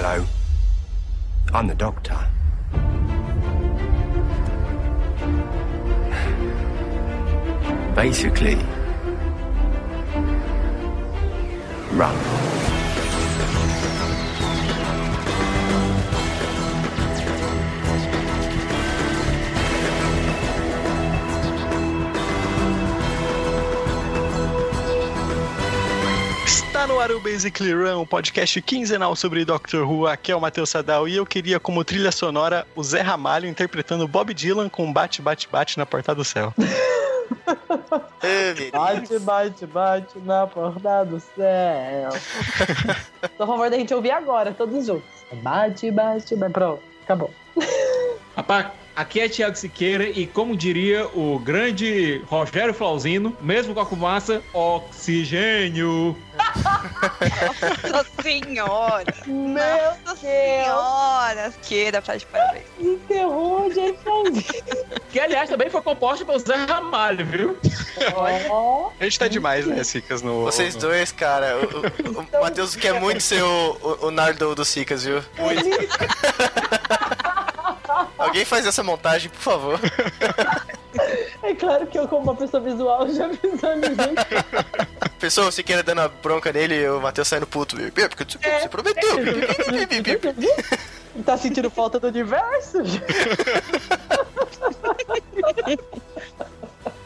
Hello. I'm the doctor. Basically, run. Está no ar o Basically Run, um podcast quinzenal sobre Doctor Who. Aqui é o Matheus Sadal e eu queria como trilha sonora o Zé Ramalho interpretando Bob Dylan com Bate, Bate, Bate na Porta do Céu. Bate, bate, bate na porta do céu. Tô a favor da gente ouvir agora, todos juntos. Bate, bate, bate. Pronto, acabou. Rapaz, aqui é Thiago Siqueira e como diria o grande Rogério Flauzino, mesmo com a fumaça, oxigênio. Nossa senhora! Meu Nossa Deus! senhora! Queira, de parabéns. Enterrou, gente. Que, aliás, também foi composta pelo Zé Ramalho, viu? Ó, A gente tá demais, né, Cicas, no... Vocês no- dois, cara. O, o, o Matheus quer muito ser o, o, o Nardo do Cicas, viu? Alguém faz essa montagem, por favor. é claro que eu, como uma pessoa visual, já visualizei. Pessoa, você queira dando a bronca nele e o Matheus saindo puto. viu? Porque você você prometeu. Tá sentindo falta do universo?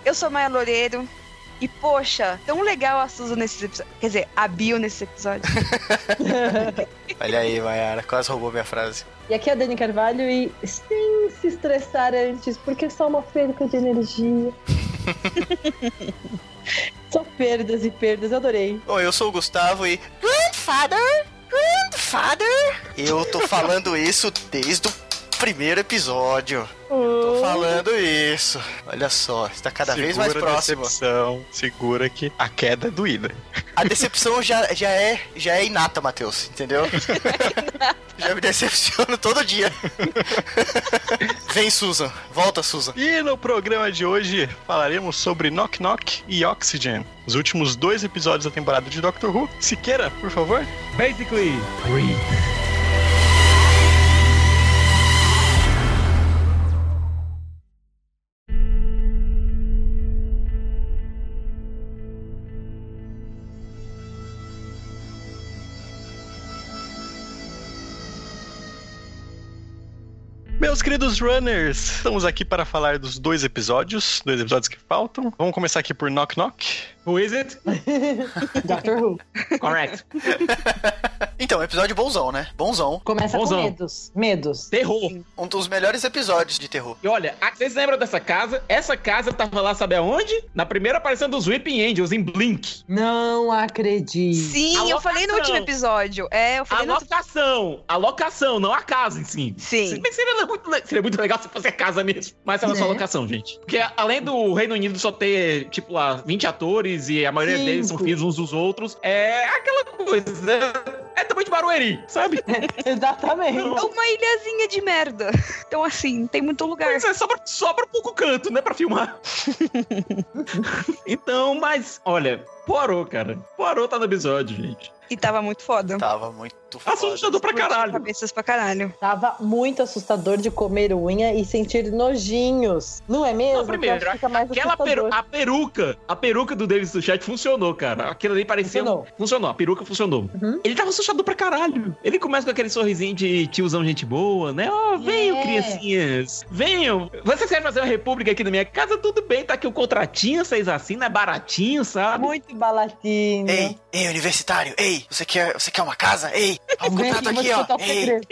Eu sou Maia Loureiro. E, poxa, tão legal a Susan nesse episódio. Quer dizer, a Bill nesse episódio. Olha aí, Mayara, quase roubou minha frase. E aqui é a Dani Carvalho e sem se estressar antes, porque é só uma perda de energia. só perdas e perdas, eu adorei. Bom, eu sou o Gustavo e. Grandfather! Grandfather! Eu tô falando isso desde o primeiro episódio. Tô falando isso. Olha só, está cada vez mais Segura a próximo. decepção, segura que a queda é doída. A decepção já, já, é, já é inata, Matheus, entendeu? já me decepciono todo dia. Vem, Susan. Volta, Susan. E no programa de hoje falaremos sobre Knock Knock e Oxygen, os últimos dois episódios da temporada de Doctor Who. Siqueira, por favor. Basically, breathe. Meus queridos runners, estamos aqui para falar dos dois episódios, dois episódios que faltam. Vamos começar aqui por Knock Knock. Who is it? Doctor Who. Correct. Então, episódio bonzão, né? Bonzão. Começa Bonzão. com medos. Medos. Terror. Um dos melhores episódios de terror. E olha, a- vocês lembram dessa casa? Essa casa tava lá, sabe aonde? Na primeira aparição dos Weeping Angels, em Blink. Não acredito. Sim, A eu falei no locação. último episódio. É, eu A falei outro... locação. A locação, não a casa em si. Sim. Que Seria muito, seria muito legal se fosse a casa mesmo. Mas era só Né? locação, gente. Porque a- além do Reino Unido só ter, tipo lá, 20 atores e a maioria Cinco. deles são filhos uns dos outros, é aquela coisa. né? É tamanho de Barueri, sabe? Exatamente. É uma ilhazinha de merda. Então, assim, tem muito lugar. Pois é, sobra, sobra pouco canto, né, pra filmar. então, mas, olha, Poirot, cara. Poirot tá no episódio, gente. E tava muito foda. Tava muito foda. Assustador pra caralho. Cabeças pra caralho. Tava muito assustador de comer unha e sentir nojinhos. Não é mesmo? Não, primeiro, Aquela peru assustador. a peruca, a peruca do Davis do chat funcionou, cara. Aquilo ali parecia. Funcionou. Funcionou, a peruca funcionou. Uhum. Ele tava assustado pra caralho. Ele começa com aquele sorrisinho de tiozão gente boa, né? Ó, venham, É. criancinhas. Venham. Vocês querem fazer uma república aqui na minha casa? Tudo bem, tá aqui o contratinho, vocês assinam, é baratinho, sabe? Muito balatinho. Ei, ei, universitário, ei, você quer, você quer uma casa? Ei, olha o contrato aqui, ó. te contar o Ei, segredo.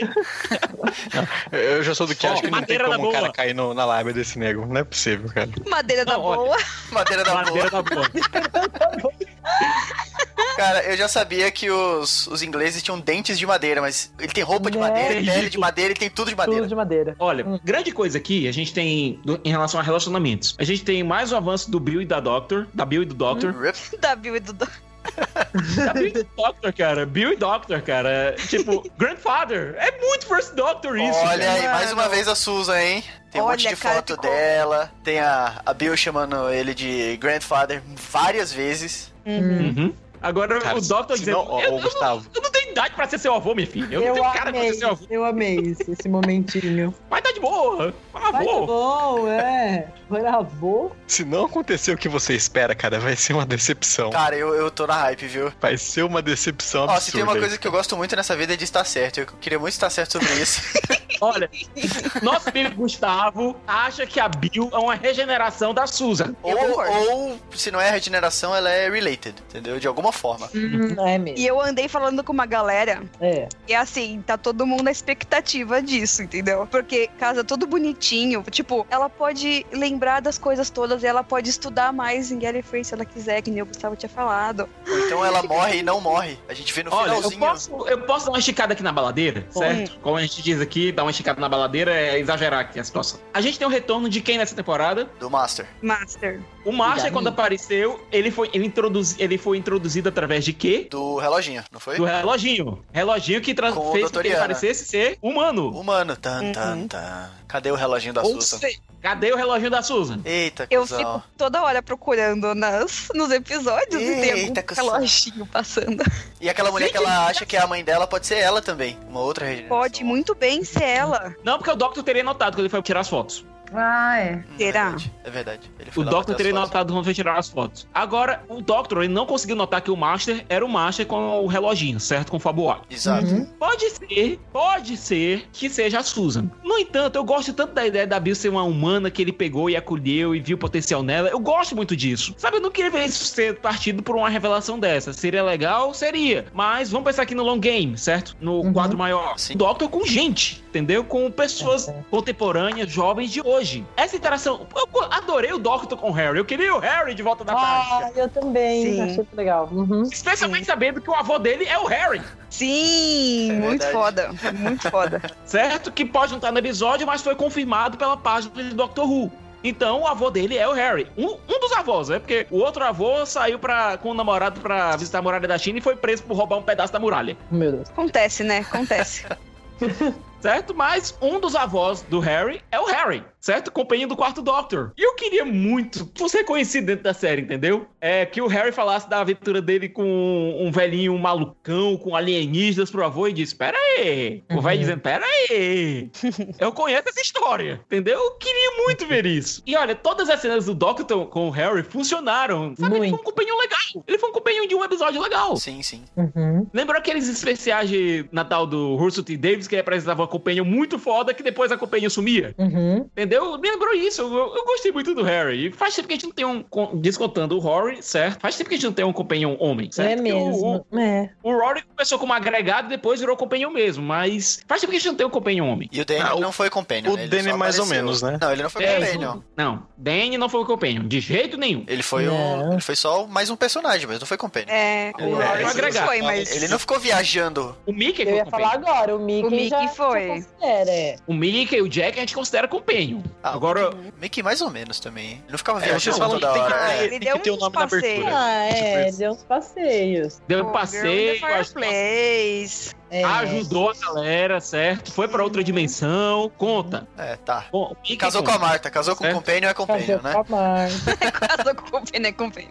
Eu já sou do que Ó, acho que não tem como o cara boa. cair no- na lábia desse nego. Não é possível, cara. Madeira da Não, olha. boa. madeira da boa. Madeira da boa. Cara, eu já sabia que os, os ingleses tinham dentes de madeira, mas ele tem roupa de Né? madeira, pele de madeira, ele tem tudo de madeira. Tudo de madeira. Olha, Hum. grande coisa aqui, a gente tem do- em relação a relacionamentos. A gente tem mais o avanço do Bill e da Doctor, da Bill e do Doctor. Rip. Da Bill e do... Da Bill e do Doctor, cara. Bill e Doctor, cara. Tipo, Grandfather. É muito First Doctor isso. Olha cara. aí, mais uma vez a Susan, hein? Tem um Olha, monte de cara, foto ficou- dela. Tem a, a Bill chamando ele de grandfather várias vezes. Uhum. Uhum. Agora Cara, o Doctor se dizendo. não- ó, eu, eu Gustavo. não, eu não tenho idade pra ser seu avô, minha filha. Eu, não Eu tenho cara pra amei, ser seu avô. eu amei esse, esse momentinho. Mas tá de boa. Vai Avô. bom, é. Bravo. Se não acontecer o que você espera, cara, vai ser uma decepção. Cara, eu, eu tô na hype, viu? Vai ser uma decepção Ó, se tem uma absurda. coisa que eu gosto muito nessa vida é de estar certo. Eu queria muito estar certo sobre isso. Olha, nosso amigo Gustavo acha que a Bill é uma regeneração da Susan. ou, ou, se não é regeneração, ela é related, entendeu? De alguma forma. É mesmo. E eu andei falando com uma galera É. E assim, tá todo mundo na expectativa disso, entendeu? Porque casa tudo bonitinho. Tipo, ela pode lembrar das coisas todas e ela pode estudar mais em Gallifrey se ela quiser, que nem o Gustavo tinha falado. Ou então ela morre e não morre. A gente vê no Olha, eu finalzinho. posso, eu posso dar uma esticada aqui na baladeira, certo? Como a gente diz aqui, dar uma esticada na baladeira é exagerar aqui a situação. A gente tem o retorno de quem nessa temporada? Do Master. Master. O Galinha. quando apareceu, ele foi, ele, introduz, ele foi introduzido através de quê? Do reloginho, não foi? Do reloginho. Reloginho que fez com que ele parecesse ser humano. Humano. Tan, tan, tan. Cadê o reloginho da Ou Susan? Cadê o reloginho da Susan? Eita, Eu cuzão. fico toda hora procurando nas, nos episódios e tem algum Eita, cuzão. reloginho passando. E aquela mulher que ela acha que é a mãe dela pode ser ela também. Uma outra regeneração. Pode muito bem ser ela. Não, porque o Doctor teria notado quando ele foi tirar as fotos. Ah, é. Hum, Será? É verdade. É verdade. Ele foi O Doctor teria notado quando foi tirar as fotos. Agora, o Doctor ele não conseguiu notar que o Master era o Master com o reloginho, certo? Com o Fabuado. Exato. Uhum. Pode ser, pode ser que seja a Susan. No entanto, eu gosto tanto da ideia da Bill ser uma humana que ele pegou e acolheu e viu potencial nela. Eu gosto muito disso. Sabe, eu não queria ver isso ser partido por uma revelação dessa. Seria legal? Seria. Mas vamos pensar aqui no long game, certo? No Uhum. quadro maior. Sim. O Doctor com gente, entendeu? Com pessoas contemporâneas, jovens de hoje. Essa interação. Eu adorei o Doctor com o Harry. Eu queria o Harry de volta da Ah, prática. eu também. Sim. Achei muito legal. Uhum. Especialmente sabendo que o avô dele é o Harry. Sim, É muito foda. Muito foda. certo? Que pode não estar no episódio, mas foi confirmado pela página de Doctor Who. Então, o avô dele é o Harry. Um, um dos avós, né? Porque o outro avô saiu pra, com o namorado pra visitar a muralha da China e foi preso por roubar um pedaço da muralha. Meu Deus. Acontece, né? Acontece. Certo? Mas um dos avós do Harry é o Harry, certo? Companhia do quarto Doctor. E eu queria muito fosse reconhecido dentro da série, entendeu? É que o Harry falasse da aventura dele com um velhinho malucão, com alienígenas pro avô e disse: Pera aí. O velho Uhum. dizendo: Pera aí. Eu conheço essa história, entendeu? Eu queria muito ver isso. E olha, todas as cenas do Doctor com o Harry funcionaram. Sabe? Ele foi um Muito. companheiro legal. Ele foi um companheiro de um episódio legal. Sim, sim. Uhum. Lembrou aqueles especiais de Natal do Russell T. Davis que apresentava uma companhia muito foda que depois a companhia sumia? Uhum. Entendeu? Me lembrou isso. Eu, eu gostei muito do Harry. E faz tempo que a gente não tem um. Descontando o Rory, certo? Faz tempo que a gente não tem um companhão homem, certo? É Porque o- mesmo. É. O, o Rory começou como agregado e depois virou companhão mesmo. Mas faz tempo que a gente não tem um companhão homem. E o Danny Ah, o- não foi companion. o né? Danny mais ou menos, né? Não, ele não foi É, companion. isso- não, Danny não foi o companion. De jeito nenhum. Ele foi, um, ele foi só mais um personagem, mas não foi companion. É, Ele o é Rory agregado. foi, mas. Ele não ficou viajando. O Mickey Eu ia companion. falar agora, o Mickey, O Mickey já, foi. já é. O Mickey e o Jack a gente considera Ah, Agora, Mickey, Mickey mais ou menos também. Ele não ficava É, viajando vocês falam que toda tem que hora. ter- É. Ele tem deu que ter o nome na abertura. passeios. Ah, é, deu uns passeios. deu um Girl passeio, in the Fireplace. É. ajudou a galera, certo? Foi pra outra dimensão. Conta. É, tá. Bom, Casou com a. Marta, casou com o Certo. companion é companion, Casou né? com a Marta. Casou com o Pena com Pena.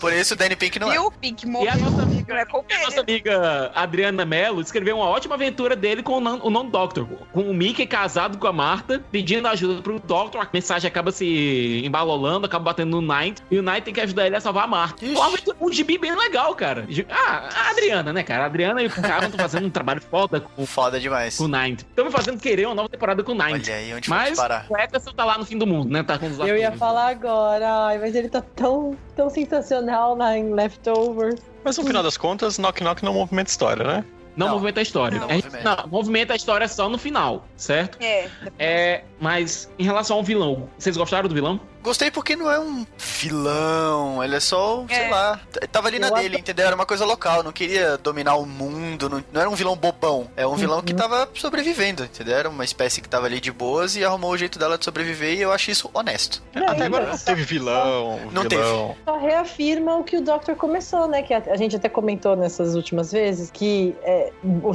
Por isso o Danny Pink não é. Viu? O Pink E a morreu. nossa amiga, é e a nossa amiga Adriana Mello escreveu uma ótima aventura dele com o non- o non-Doctor. Com o Mickey casado com a Marta, pedindo ajuda pro Doctor. A mensagem acaba se embalolando, acaba batendo no Knight. E o Knight tem que ajudar ele a salvar a Marta. Uma aventura- Um gibi bem legal, cara. Ah, a Adriana, né, cara? A Adriana e o cara estão fazendo um trabalho foda com, Foda demais. com o Knight. Estamos fazendo querer uma nova temporada com o Knight. Olha aí onde Mas parar. o Eccleston tá lá no fim do mundo, né? Tá com os Eu ia falar agora, ai, mas ele tá tão, tão sensacional lá em Leftovers. Mas no final das contas, Knock Knock não movimenta história, né? Não, Não. movimenta a história. Não A gente- movimenta. não, movimenta a história só no final, certo? É. É, mas em relação ao vilão, vocês gostaram do vilão? Gostei porque não é um vilão, ele é só, sei É. lá, t- tava ali na Eu dele, entendeu? Era uma coisa local, não queria dominar o mundo, não, não era um vilão bobão, é um vilão que tava sobrevivendo, entendeu? Era uma espécie que tava ali de boas e arrumou o jeito dela de sobreviver e eu acho isso honesto. Até agora não teve vilão, Não vilão. Só reafirma o que o Doctor começou, né? Que a, a gente até comentou nessas últimas vezes, que é,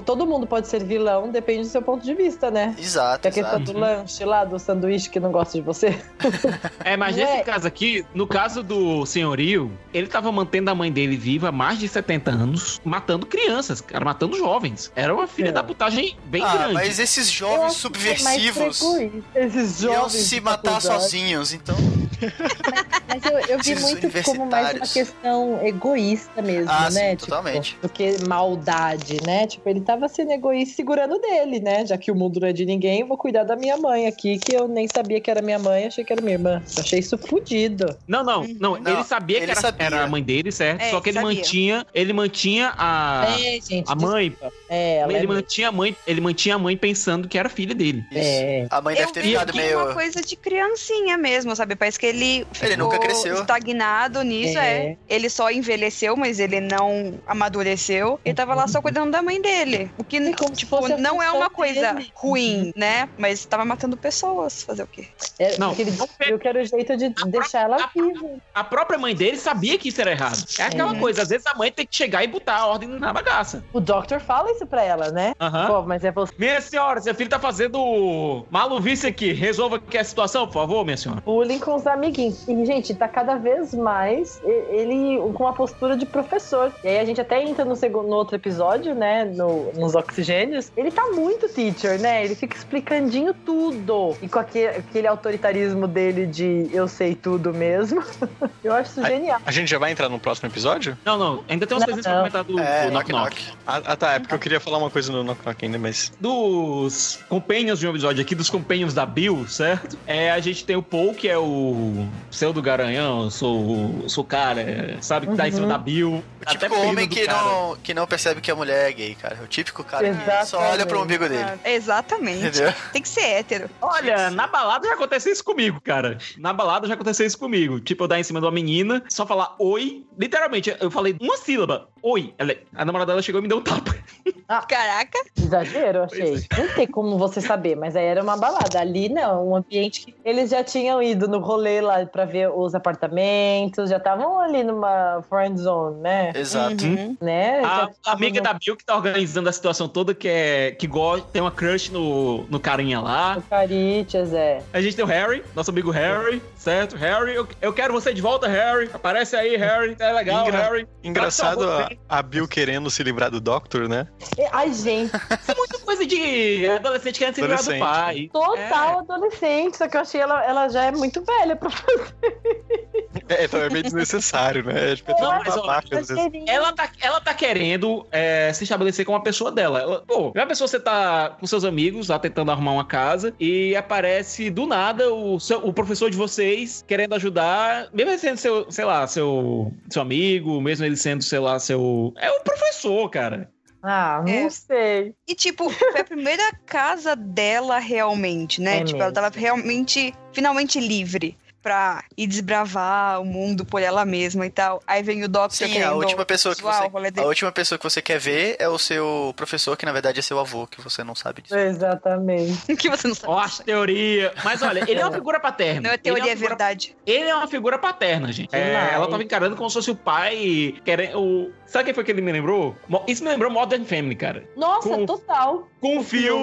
todo mundo pode ser vilão, depende do seu ponto de vista, né? Exato, Que a questão exato. do lanche lá, do sanduíche que não gosta de você. É, mas nesse é- caso aqui, no caso do senhorio, ele tava mantendo a mãe dele viva há mais de 70 anos, matando crianças, cara, matando jovens. Era uma filha É. da putagem bem Ah, grande. mas esses jovens é subversivos. Esses iam jovens se de matar sozinhos, então. Mas eu, eu vi Esses muito como mais uma questão egoísta mesmo, Ah, né? sim, Tipo, totalmente. do que maldade, né? Tipo, ele tava sendo egoísta segurando dele, né? Já que o mundo não é de ninguém, eu vou cuidar da minha mãe aqui, que eu nem sabia que era minha mãe, achei que era minha irmã. Achei isso fudido. Não, não, não, Não, ele sabia ele que era, sabia. era a mãe dele, certo? É, Só que ele sabia. mantinha, ele mantinha a é, gente. a mãe, desculpa. É, ela ele é... mantinha a mãe, ele mantinha a mãe pensando que era filha dele. É. A mãe Eu deve ter vi ficado que meio. uma coisa de criancinha mesmo, sabe? Parece que ele Ele nunca ficou cresceu. estagnado nisso, é. É. Ele só envelheceu, mas ele não amadureceu. Ele tava lá só cuidando da mãe dele. O que, É como se tipo, a não é uma coisa dele. ruim, né? Mas tava matando pessoas. Fazer o quê? É, Não, porque ele não descobriu que era o jeito de deixar ela a- viva. A própria mãe dele sabia que isso era errado. É aquela Uhum. coisa, às vezes a mãe tem que chegar e botar a ordem na bagaça. O Doctor fala isso pra ela, né? Aham. Pô, mas é você. Minha senhora, seu filho tá fazendo maluvice aqui. Resolva aqui a situação, por favor, minha senhora. Bullying com os amiguinhos. E, gente, tá cada vez mais ele com a postura de professor. E aí a gente até entra no, segundo, no outro episódio, né? No, nos oxigênios. Ele tá muito teacher, né? Ele fica explicandinho tudo. E com aque- aquele autoritarismo dele de eu sei tudo mesmo. eu acho isso Ai, genial. A gente já vai entrar no próximo episódio? Não, não, ainda tem umas Não, coisinhas pra comentar do, É, do knock Knock knock. Knock. Ah, ah, tá. É porque eu queria falar uma coisa no Knock Knock ainda, mas. Dos companions de um episódio aqui, dos companions da Bill, certo? É, a gente tem o Paul, que é o pseudo garanhão, sou, sou o cara, é, sabe, que tá em cima Uhum. da Bill. O Até típico homem que cara. não, que não percebe que a mulher é gay, cara. O típico cara que só Exatamente. olha pro umbigo dele. Exatamente. Entendeu? Tem que ser hétero. Olha, na balada já aconteceu isso comigo, cara. Na balada já aconteceu isso comigo. Tipo, eu dar em cima de uma menina, só falar oi. Literalmente, eu falei uma sílaba. Oi. Ela, a namorada dela chegou e me deu um tapa. Caraca. Exagero, eu achei. Não tem como você saber, mas aí era uma balada. Ali não, um ambiente que eles já tinham ido no rolê lá pra ver os apartamentos, já estavam ali numa friend zone, né? Exato. Uhum. né? A amiga no- da Bill que tá organizando a situação toda, que é que gosta, tem uma crush no, no carinha lá. no Caritas, é. A gente tem o Harry, nosso amigo Harry, certo? Harry, eu, eu quero você de volta, Harry. Aparece aí, Harry. É legal, Engra- Harry. Engraçado Tá, tá a, a Bill querendo se livrar do Doctor, né? E- Ai, gente, Isso é muito coisa de adolescente querendo se livrar do pai. total adolescente, só que eu achei ela, ela já é muito velha pra É, então é meio desnecessário, né? É, tipo, é Não, tão mas, ó, fazer. Ela tá, ela tá querendo é, se estabelecer como uma pessoa dela. Ela, pô, já pensou você tá com seus amigos lá tentando arrumar uma casa e aparece do nada o, seu- o professor de vocês querendo ajudar, mesmo ele sendo seu, sei lá, seu, seu amigo, mesmo ele sendo, sei lá, seu. É o professor, cara. Ah, não É. sei. E, tipo, foi a primeira casa dela realmente, né? É tipo, ela mesmo. tava realmente, finalmente livre pra ir desbravar o mundo por ela mesma e tal. Aí vem o Doctor Sim, a querendo última pessoa que você. o rolê A última pessoa que você quer ver é o seu professor, que na verdade é seu avô, que você não sabe disso. Exatamente. que você não sabe. Ó, as teoria. Mas olha, ele é uma figura paterna. Não é teoria, é figura- verdade. Ele é uma figura paterna, gente. É, ela tava encarando como se fosse o pai. Querendo, o... Sabe quem foi que ele me lembrou? Isso me lembrou Modern Family, cara. Nossa, Com- total. Com o fio.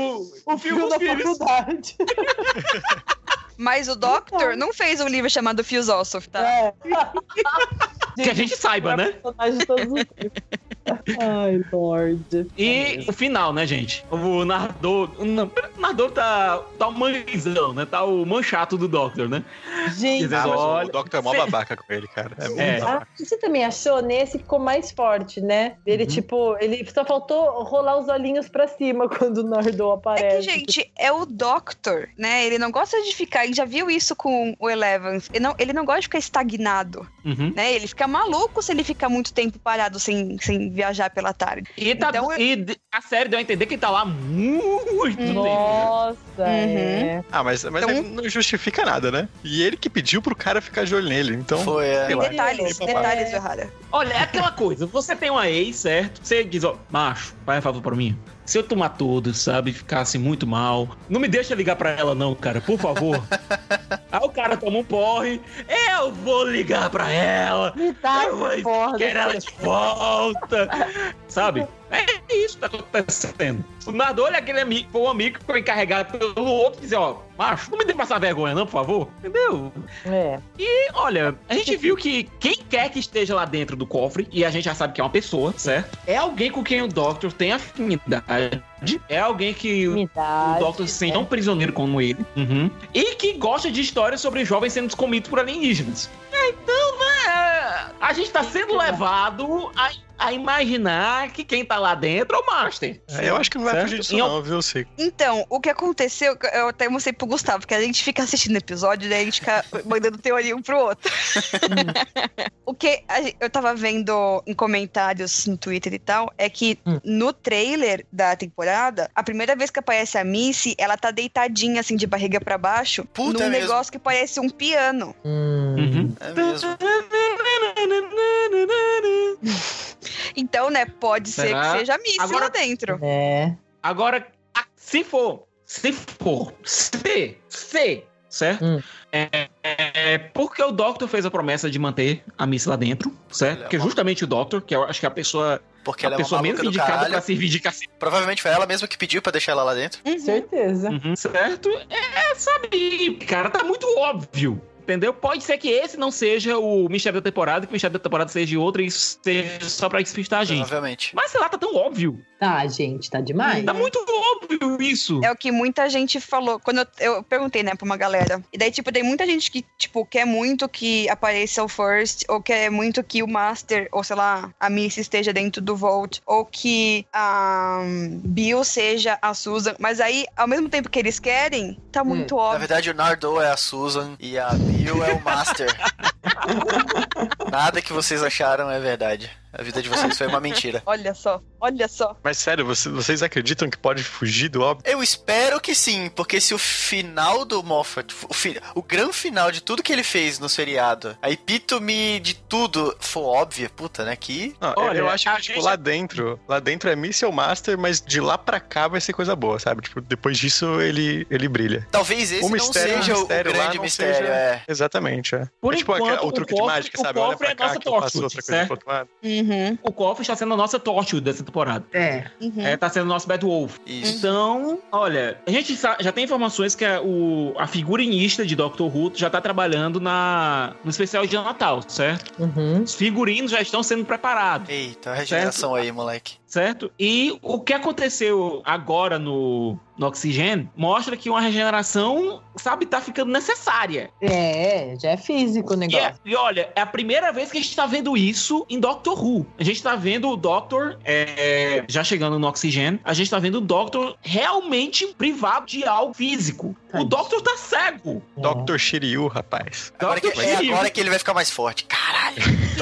O fio com os da filhos. faculdade. Mas o Doctor não fez um livro chamado Philosophy, tá? É. Que a gente saiba, né? Ai, Lorde. E o final, né, gente? O narrador. Não, o narrador tá. Tá o mãezão, né? Tá o manchato do Doctor, né? Gente, Ah, Olha, o Doctor é mó babaca com ele, cara. É muito É. Ah, você também achou? Nesse ficou mais forte, né? Ele, Uhum. tipo, ele só faltou rolar os olhinhos pra cima quando o Nardô É aparece. que, gente, é o Doctor, né? Ele não gosta de ficar. A gente já viu isso com o Eleven. Ele não, ele não gosta de ficar estagnado, Uhum. né? Ele fica maluco se ele ficar muito tempo parado sem, sem viajar pela tarde. E, tá, Então, eu- e a série deu a entender que ele tá lá muito tempo. Nossa, Uhum. é. Ah, mas, mas Então- ele não justifica nada, né? E ele que pediu pro cara ficar de olho nele, então. Foi, é. lá. Detalhes, detalhes, Errara. Olha, é aquela coisa, você tem uma ex, certo? Você diz, ó, macho, faz favor pra mim. Se eu tomar todos, sabe, ficasse muito mal, não me deixa ligar pra ela não, cara, por favor. Aí o cara toma um porre, eu vou ligar pra ela, Me dá eu vou quero ela de volta, sabe? É isso que tá acontecendo. O narrador é aquele amigo, foi um amigo que foi encarregado pelo outro e dizer, ó, macho, não me dê passar vergonha, não, por favor. Entendeu? É. E olha, a gente viu que quem quer que esteja lá dentro do cofre, e a gente já sabe que é uma pessoa, certo? É alguém com quem o Doctor tem afinidade. É alguém que o Unidade. Doctor se sente tão prisioneiro como ele. Uhum. E que gosta de histórias sobre jovens sendo comidos por alienígenas. É, então, né? A gente tá sendo levado a, a imaginar que quem tá lá dentro é o Master. É, eu acho que não vai Certo? fugir disso Em não, viu, Cico? Então, o que aconteceu, eu até mostrei pro Gustavo, que a gente fica assistindo episódio, daí a gente fica mandando teoria um pro outro. o que eu tava vendo em comentários no Twitter e tal, é que Hum. no trailer da temporada, a primeira vez que aparece a Missy, ela tá deitadinha, assim, de barriga pra baixo, Puta, num é mesmo. negócio que parece um piano. Hum. Uhum. É mesmo. Então, né, pode ser Será? que seja a Missy Agora- lá dentro. É. Agora, a- se for, se for, se, se, certo? Hum. É, é porque o Doctor fez a promessa de manter a Miss lá dentro, certo? Olha, Porque ó. justamente o Doctor, que eu acho que é a pessoa, Porque a ela é uma pessoa menos maluca do indicada caralho. pra servir de cacete, Provavelmente foi ela mesma que pediu pra deixar ela lá dentro. Uhum. Certeza. Uhum, certo? É, sabe, cara, tá muito óbvio. Entendeu? Pode ser que esse não seja o mistério da temporada, que o mistério da temporada seja outro e isso seja só pra despistar a gente. Provavelmente. Mas sei lá, tá tão óbvio. Tá, gente, tá demais. Tá muito óbvio isso. É o que muita gente falou. Quando eu, eu perguntei, né, pra uma galera. E daí, tipo, tem muita gente que, tipo, quer muito que apareça o First, ou quer muito que o Master, ou sei lá, a Missy esteja dentro do Vault, ou que a um, Bill seja a Susan. Mas aí, ao mesmo tempo que eles querem, tá muito Na óbvio. verdade, o Nardo é a Susan e a Bill é o Master. Nada que vocês acharam é verdade. A vida de vocês foi uma mentira. Olha só, olha só. Mas sério, você- vocês acreditam que pode fugir do óbvio? Eu espero que sim, porque se o final do Moffat, o, fi- o grande final de tudo que ele fez no seriado, a epítome de tudo for óbvia, puta, né? Que. Não, Olha, eu acho que, tipo, gente- lá dentro, lá dentro é Missile Master, mas de lá pra cá vai ser coisa boa, sabe? Tipo, depois disso ele, ele brilha. Talvez esse O não mistério- seja o o mistério lá grande não mistério, seja- é. Exatamente, é. Por é tipo enquanto, o truque de cofre- mágica, o sabe? Olha cofre pra é cá nossa Torchwood, coisa certo? Uhum, O Coffee está sendo a nossa Torchwood dessa temporada. É. uhum. É, tá sendo o nosso Bad Wolf. Isso. Então, olha, a gente já tem informações que a, o, a figurinista de Doctor Who já tá trabalhando na, no especial de Natal, certo? Uhum. Os figurinos já estão sendo preparados, Eita, a regeneração aí, moleque. certo? E o que aconteceu agora no, no Oxygen mostra que uma regeneração, sabe, tá ficando necessária. É, já é físico o E, negócio. é- e olha, é a primeira vez que a gente tá vendo isso em Doctor Who. A gente tá vendo o Doctor, é, já chegando no Oxygen, a gente tá vendo o Doctor realmente privado de algo físico. O. Doctor tá cego. É. Dr. Shiryu, rapaz. Agora que, Doctor é Shiryu. agora que ele vai ficar mais forte. Caralho.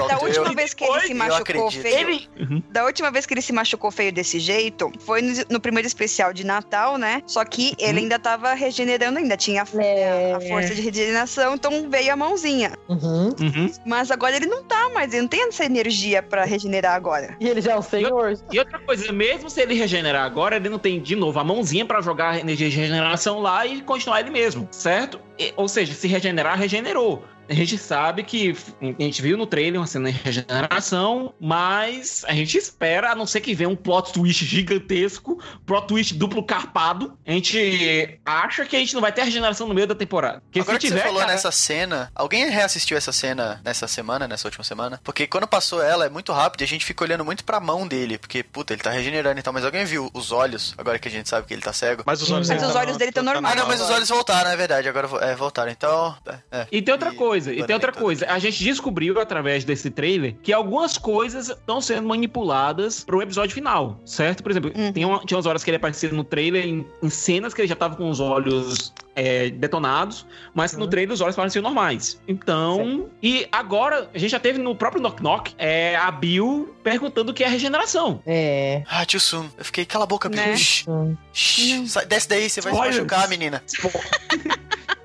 Da última eu- vez que ele se machucou feio, Ele. Uhum. Da última vez que ele se machucou feio desse jeito, foi no, no primeiro especial de Natal, né? Só que ele ainda tava regenerando, ainda tinha a, É. a força de regeneração, então veio a mãozinha. Uhum. Uhum. Mas agora ele não tá mais, ele não tem essa energia pra regenerar agora. E ele já é o senhor. E outra coisa, mesmo se ele regenerar agora, ele não tem de novo a mãozinha pra jogar a energia de regeneração lá e continuar ele mesmo, certo? E- ou seja, se regenerar, regenerou. A gente sabe que a gente viu no trailer uma cena de regeneração, mas a gente espera, a não ser que venha um plot twist gigantesco, plot twist duplo carpado. A gente acha que a gente não vai ter a regeneração no meio da temporada. Porque Agora se que tiver, você falou cara, nessa cena, alguém reassistiu essa cena nessa semana, nessa última semana? Porque quando passou ela é muito rápido e a gente fica olhando muito pra mão dele, porque, puta, ele tá regenerando e tal, mas alguém viu os olhos, agora que a gente sabe que ele tá cego? Mas os olhos Mas dele os tá olhos dele tão tá normais. Ah, não, mas os olhos voltaram, é verdade, agora é, voltaram, então... é, é. E tem outra E- coisa, e agora tem outra tem coisa. A gente descobriu através desse trailer que algumas coisas estão sendo manipuladas pro episódio final, certo? Por exemplo, Uhum. tem uma- tinha umas horas que ele aparecia no trailer em, em cenas que ele já tava com os olhos é, detonados, mas no Uhum. trailer os olhos pareciam normais. Então, e agora a gente já teve no próprio Knock Knock é, a Bill perguntando o que é regeneração. É. Ah, tio Sun, eu fiquei, cala a boca, Né? bicho. Hum. Shh, sai- desce daí, você vai se machucar, menina.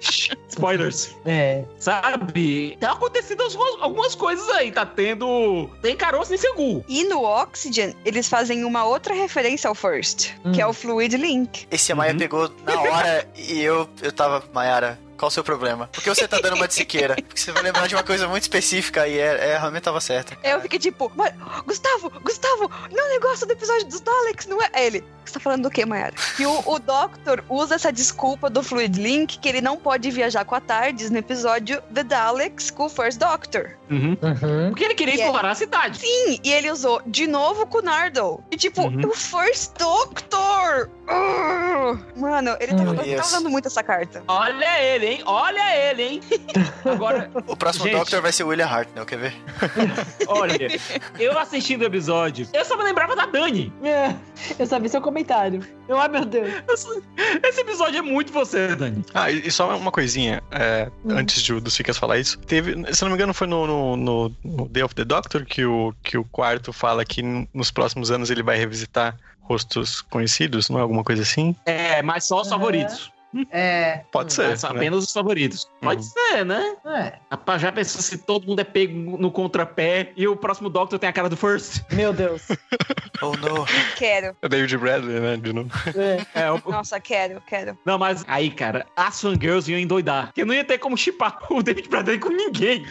Spoilers. É. Sabe? Tá acontecendo algumas, coisas aí. Tá tendo. Tem caroço em Segu. E no Oxygen, eles fazem uma outra referência ao First, Hum. que é o Fluid Link. Esse a Maia Uhum. pegou na hora e eu, eu tava, Mayara, Qual o seu problema? Por que você tá dando uma de Siqueira? Porque você vai lembrar de uma coisa muito específica e é, é, realmente tava certa. Eu fiquei tipo, "Mas, Gustavo, Gustavo, não é um negócio do episódio dos Daleks, não é? Aí Ele, você tá falando do quê, Mayara? Que o, o Doctor usa essa desculpa do Fluid Link que ele não pode viajar com a TARDIS no episódio The Daleks com o First Doctor. Uhum. Uhum. Porque ele queria E é- explorar a cidade. Sim, e ele usou de novo com o Nardole. E tipo, Uhum. o First Doctor! Ugh. Mano, ele ele tava Yes. usando muito essa carta. Olha ele, hein? Olha ele, hein? Agora, O próximo Gente. Doctor vai ser o William Hartnell, quer ver? olha, eu assistindo o episódio, eu só me lembrava da Dani. É, eu sabia seu comentário. Eu, ai meu Deus. Esse episódio é muito você, Dani. Ah, e e só uma coisinha, é, Hum. antes de, o- dos Ficas falar isso. Teve, se não me engano, foi no, no, no- no Day of the Doctor que o, que o quarto fala que nos próximos anos ele vai revisitar rostos conhecidos, não é alguma coisa assim? É, mas só os favoritos. É. Pode ser. Mas né? apenas os favoritos. Pode Uhum. ser, né? É. Rapaz, já pensou se todo mundo é pego no contrapé e o próximo Doctor tem a cara do First? Meu Deus. Oh, no. Quero. É David Bradley, né? De novo. É. É, o- Nossa, quero, quero. Não, mas aí, cara, as fangirls iam endoidar. Porque não ia ter como chipar o David Bradley com ninguém.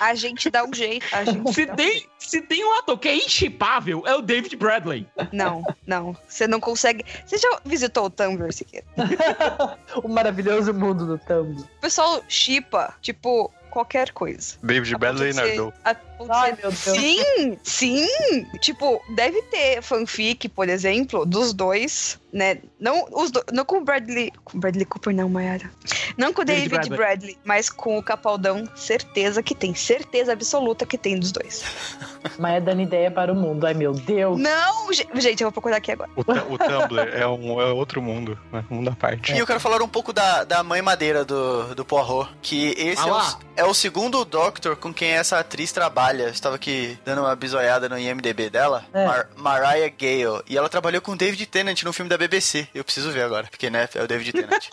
A gente dá um jeito. A gente Se dá um tem, se tem um ator que é inchipável, é o David Bradley. Não, não. Você não consegue. Você já visitou o Tumblr, Siqueira? o maravilhoso mundo do Tumblr. O pessoal chipa, tipo, qualquer coisa. David Bradley e Nardole. a Ai, meu Deus. Sim, sim. Tipo, deve ter fanfic, por exemplo, dos dois, né? Não, os do... não com o Bradley. Com o Bradley Cooper, não, Mayara. Não com o David David, Bradley. Bradley. mas com o Capaldão, certeza que tem. Certeza absoluta que tem dos dois. Mas é dando ideia para o mundo. Ai, meu Deus. Não, ge- gente, eu vou procurar aqui agora. O, o Tumblr é, um, é outro mundo, né? Um mundo à parte. E eu quero falar um pouco da, da mãe madeira do, do Poirot. Que esse Ah é, o, é o segundo Doctor com quem essa atriz trabalha. Eu estava aqui dando uma bisoiada no IMDB dela. É. Mar- Mariah Gale. E ela trabalhou com David Tennant no filme da BBC. Eu preciso ver agora, porque né, é o David Tennant.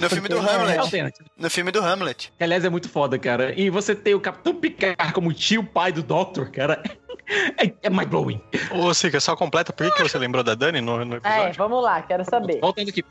No filme do Porque, né, Hamlet. No filme do Hamlet. Que, aliás, é muito foda, cara. E você ter o Capitão Picard como tio pai do Doctor, cara, é, é mind-blowing. Ô, Sica, só completa, por que, que você lembrou da Dani no, no É, episódio? vamos lá, quero saber. Voltando aqui.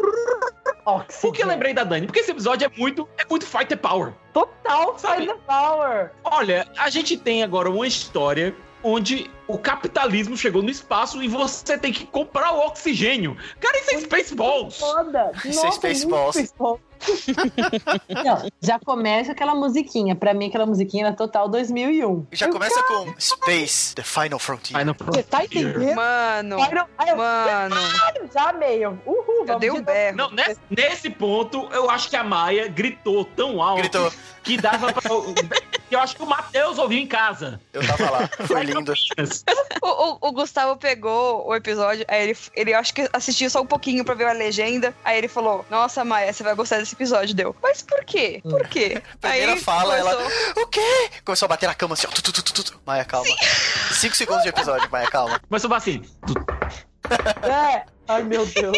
Oxygen. Por que eu lembrei da Dani? Porque esse episódio é muito, é muito Fighter Power. Total Sabe? The Power. Olha, a gente tem agora uma história onde o capitalismo chegou no espaço e você tem que comprar o oxigênio. Cara, isso é Spaceballs. Foda. Isso é Spaceballs. Não, já começa aquela musiquinha. Pra mim, aquela musiquinha era total 2001. Já Eu, começa com Space, The Final Frontier. Ai, não, Você tá entendendo? Mano, eu mano. já amei. eu- Uhul, Eu dei de um berro. Não, nesse, nesse ponto, eu acho que a Maia gritou tão alto Gritou. que dava pra. que eu acho que o Matheus ouviu em casa. Eu tava lá. Foi lindo. O, o- o Gustavo pegou o episódio, aí ele, ele acho que assistiu só um pouquinho pra ver a legenda. Aí ele falou: Nossa, Maia, você vai gostar desse episódio. Deu. Mas por quê? Por quê? Primeira aí fala, ela. começou- O quê? Começou a bater na cama assim, ó. Tu, tu, tu, tu, tu. Maia, calma. Cinco segundos de episódio, Maia, calma. Mas eu assim, É. Ai, meu Deus.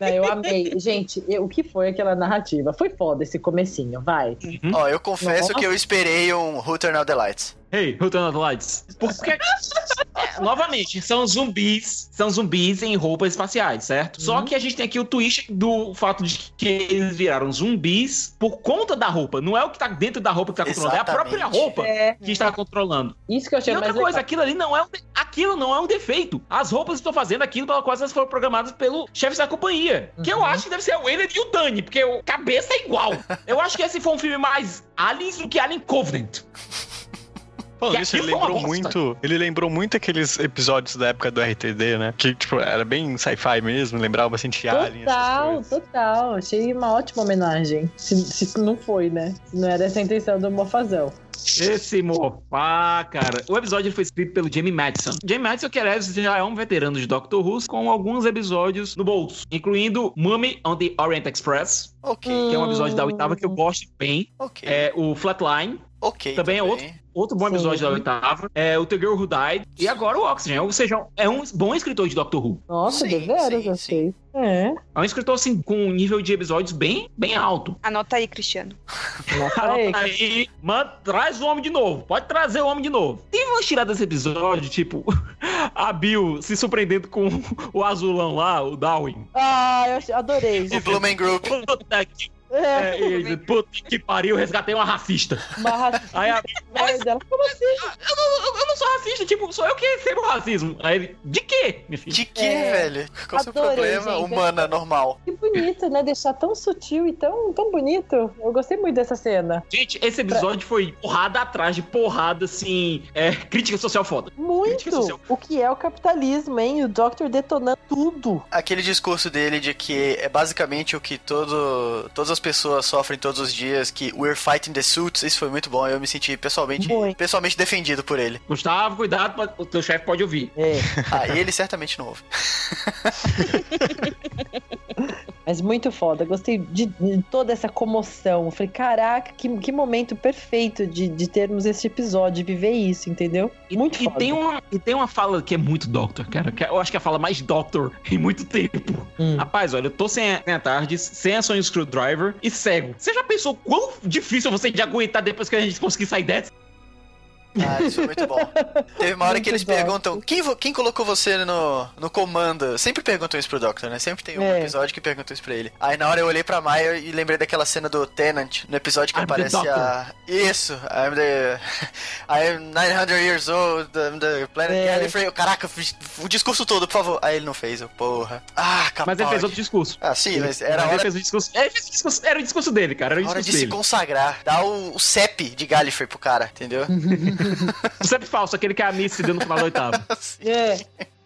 Não, eu amei. Gente, eu- o que foi aquela narrativa? Foi foda esse comecinho, vai. Ó, eu confesso Nossa. que eu esperei um Who Turned Out the Lights. Hey, who turned on the lights? Porque, é, novamente, são zumbis, são zumbis em roupas espaciais, certo? Só Uhum. que a gente tem aqui o twist do fato de que eles viraram zumbis por conta da roupa. Não é o que tá dentro da roupa que tá controlando, é a própria Exatamente. roupa É. que está controlando. Isso que eu achei E outra mais coisa, legal. aquilo ali não é um, de- aquilo não é um defeito. As roupas estão fazendo aquilo pela qual elas foram programadas pelo chefe da companhia. Que eu Uhum. acho que deve ser o Wayland e o Dani, porque o cabeça é igual. eu acho que esse foi um filme mais Aliens do que Alien Covenant. Falando isso, ele lembrou muito. Ele lembrou muito aqueles episódios da época do RTD, né? Que, tipo, era bem sci-fi mesmo, lembrava bastante Alien. essas Total, total. Achei uma ótima homenagem. Se, se não foi, né? Se não era essa a intenção do Mofazão. Esse mofá, cara. O episódio foi escrito pelo Jamie Madison. Jamie Madison, que aliás já é um veterano de Doctor Who, com alguns episódios no bolso, incluindo Mummy on the Orient Express, Ok, que é um episódio da oitava que eu gosto bem. ok. É o Flatline, ok. também é outro bom episódio Sim. da oitava. É o The Girl Who Died. E agora o Oxygen. Ou seja, é um bom escritor de Doctor Who. Nossa, Sim, deveras, sim, eu sei. É. É. Um escritor, assim, com um nível de episódios bem, bem alto. Anota aí, Cristiano. Nota aí. Aí, mano, traz o homem de novo. Pode trazer o homem de novo. Tem uma tirada desse episódio, tipo, a Bill se surpreendendo com o azulão lá, o Darwin. Ah, eu adorei. O Blumen Group. Puta que, É, é, ele, puta que pariu, resgatei uma racista. uma racista Aí a dela. Como assim? eu não, eu não sou racista, tipo, sou eu que recebo o racismo. Aí ele, de quê? De que, É. velho? Qual o seu problema? gente. Humana, normal. Que bonito, né? Deixar tão sutil e tão, tão bonito. Eu gostei muito dessa cena. Gente, esse episódio foi porrada atrás de porrada, assim, é, crítica social foda. Muito! social. O que é o capitalismo, hein? O Doctor detonando tudo. Aquele discurso dele de que é basicamente o que todo, todas as pessoas sofrem todos os dias, que we're fighting the suits, isso foi muito bom. Eu me senti pessoalmente, pessoalmente defendido por ele. Gustavo, cuidado, o teu chefe pode ouvir. É. Ah, e ele certamente não ouve. Mas muito foda. Gostei de, de toda essa comoção. Eu Falei, caraca, que, que momento perfeito de, de termos esse episódio, de viver isso, entendeu? E, Muito e foda. tem uma E tem uma fala que é muito Doctor, cara. Que eu acho que é a fala mais Doctor em muito tempo. Hum. Rapaz, olha, eu tô sem a, sem a Tardes, sem a Sony Screwdriver e cego. Você já pensou quão difícil você de aguentar depois que a gente conseguir sair dessa? Ah, isso foi muito bom. Teve uma hora que Muito eles bom. perguntam: quem, quem colocou você no, no comando? Sempre perguntam isso pro Doctor, né? Sempre tem um É. episódio que perguntam isso pra ele. Aí na hora eu olhei pra Maya e lembrei daquela cena do Tenant, no episódio que I'm aparece a. Isso! I'm the. I'm 900 years old, I'm the planet É. Caraca, o discurso todo, por favor. Aí ele não fez, eu, porra. Ah, capaz. Mas ele fez outro discurso. Ah, sim, mas era Mas ele hora, fez o discurso. Ele fez o discurso. Era o discurso dele, cara. Era o hora discurso de se dele. consagrar. Dar o, o CEP de Gallifrey pro cara, entendeu? Sempre falso, aquele que a Miss se deu no final da oitava. É.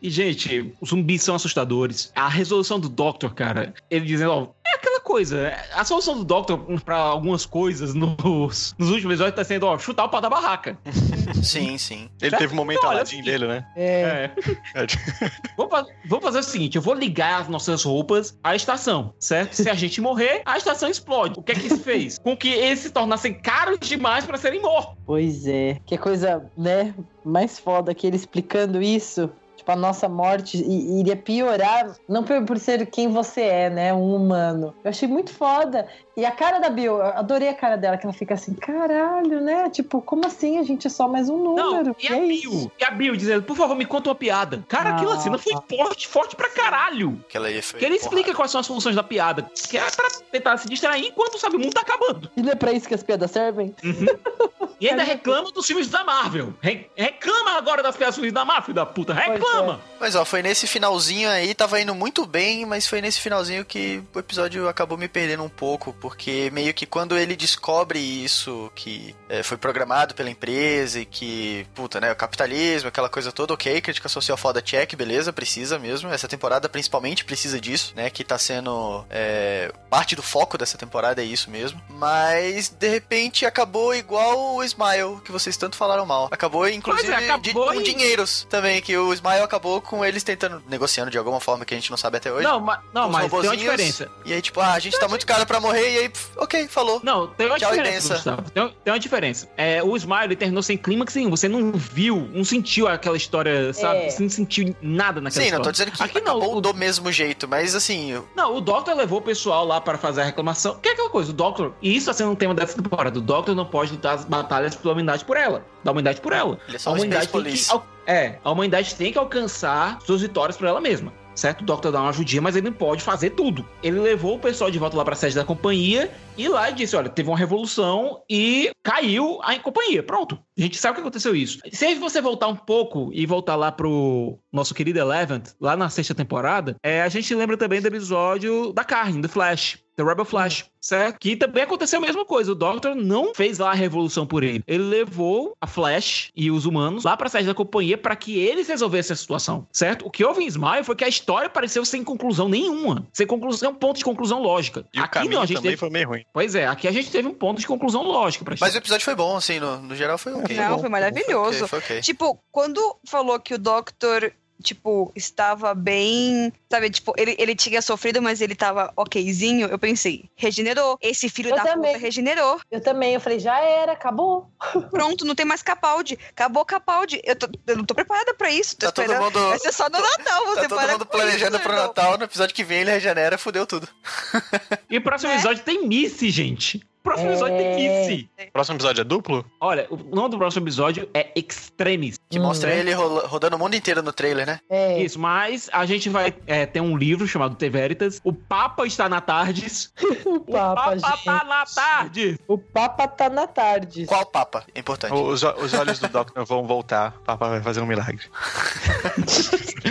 E, gente, os zumbis são assustadores. A resolução do Doctor, cara, ele dizendo, ó, é aquela coisa. A solução do Doctor pra algumas coisas nos, nos últimos episódios tá sendo, ó, chutar o pau da barraca. sim, sim. Ele teve um momento Então, Aladdin dele, né? É. É. Vamos fa- vamos fazer o seguinte: eu vou ligar as nossas roupas à estação, certo? Se a gente morrer, a estação explode. O que é que isso fez? Com que eles se tornassem caros demais pra serem mortos. Pois é. Que coisa, né? Mais foda que ele explicando isso. Tipo, a nossa morte iria piorar, não por, ser quem você é, né? Um humano. Eu achei muito foda. E a cara da Bill, eu adorei a cara dela, que ela fica assim, caralho, né? Tipo, como assim? A gente é só mais um número. Não, e a é Bill? isso. E a Bill dizendo, por favor, me conta uma piada. Cara, aquela Ah. cena foi forte, forte pra caralho. Aquela aí foi. Que ele explica quais são as funções da piada. Que é pra tentar se distrair enquanto, sabe, o mundo tá acabando. E não é pra isso que as piadas servem? E ainda reclama dos filmes da Marvel. Re- reclama agora das criações da Marvel, da puta. Reclama. Mas ó, foi nesse finalzinho aí, tava indo muito bem, mas foi nesse finalzinho que o episódio acabou me perdendo um pouco, porque meio que quando ele descobre isso, que é, foi programado pela empresa e que, puta, né, o capitalismo, aquela coisa toda, ok, crítica social foda, check, beleza, precisa mesmo. Essa temporada principalmente precisa disso, né, que tá sendo é, parte do foco dessa temporada, é isso mesmo. Mas, de repente, acabou igual o Smile, que vocês tanto falaram mal. Acabou, inclusive, Pois é, acabou com e- dinheiros também, que o Smile acabou com eles tentando, negociando de alguma forma que a gente não sabe até hoje. Não, ma- não mas tem uma diferença. E aí, tipo, ah, a gente tá muito caro pra morrer, e aí, ok, falou. Não, tem uma Tchau diferença. Gustavo. Tem, tem uma diferença. É, o Smile terminou sem clímax nenhum. Você não viu, não sentiu aquela história, sabe? É. Você não sentiu nada naquela Sim, não história. tô dizendo que Aqui não, o- do mesmo jeito, mas assim, eu- Não, o Doctor levou o pessoal lá para fazer a reclamação. Que é aquela coisa, o Doctor, e isso tá sendo um tema dessa temporada, o Doctor não pode lutar as batalhas pela humanidade por ela, da humanidade por ela. ele é só A um humanidade tem que, é, a humanidade tem que alcançar suas vitórias por ela mesma. Certo? O Doctor dá uma ajudinha, mas ele não pode fazer tudo. Ele levou o pessoal de volta lá pra sede da companhia e lá disse: olha, teve uma revolução e caiu a companhia. Pronto. A gente sabe o que aconteceu isso. Se você voltar um pouco e voltar lá pro nosso querido Eleven, lá na sexta temporada, é, a gente lembra também do episódio da carne, do Flash. The Rebel Flash, certo? Que também aconteceu a mesma coisa. O Doctor não fez lá a revolução por ele. Ele levou a Flash e os humanos lá pra sede da companhia para que eles resolvessem a situação, certo? O que houve em Smile foi que a história pareceu sem conclusão nenhuma. Sem conclusão, um ponto de conclusão lógica. E o aqui caminho não, a gente também teve... foi meio ruim. Pois é, aqui a gente teve um ponto de conclusão lógica pra Mas o episódio foi bom, assim, no, no geral foi ok. Não, bom, foi maravilhoso. Foi ok, foi ok. Tipo, quando falou que o Doctor tipo, estava bem. Sabe, tipo, ele, ele tinha sofrido, mas ele tava okzinho. Eu pensei, regenerou. Esse filho Eu da também. puta regenerou. Eu também, eu falei, já era, acabou. Pronto, não tem mais Capaldi. Acabou Capaldi. Eu, tô, eu não tô preparada pra isso. Tô Tá todo esperando. mundo- Vai ser só no Natal. Você Tá todo mundo planejando isso, pro. Natal, no episódio que vem ele regenera, fudeu tudo. E o próximo Né? episódio tem Missy, gente. O próximo É. episódio tem Missy. Próximo episódio é duplo? Olha, o nome do próximo episódio é Extremis. Que Hum, mostra é. ele rodando o mundo inteiro no trailer, né? É. Isso, mas a gente vai é, ter um livro chamado T Veritas. O Papa está na Tardes. O O Papa, Papa gente. tá na Tardes. O Papa tá na tarde. Qual papa? É importante. Os, os olhos do Doctor vão voltar. O Papa vai fazer um milagre.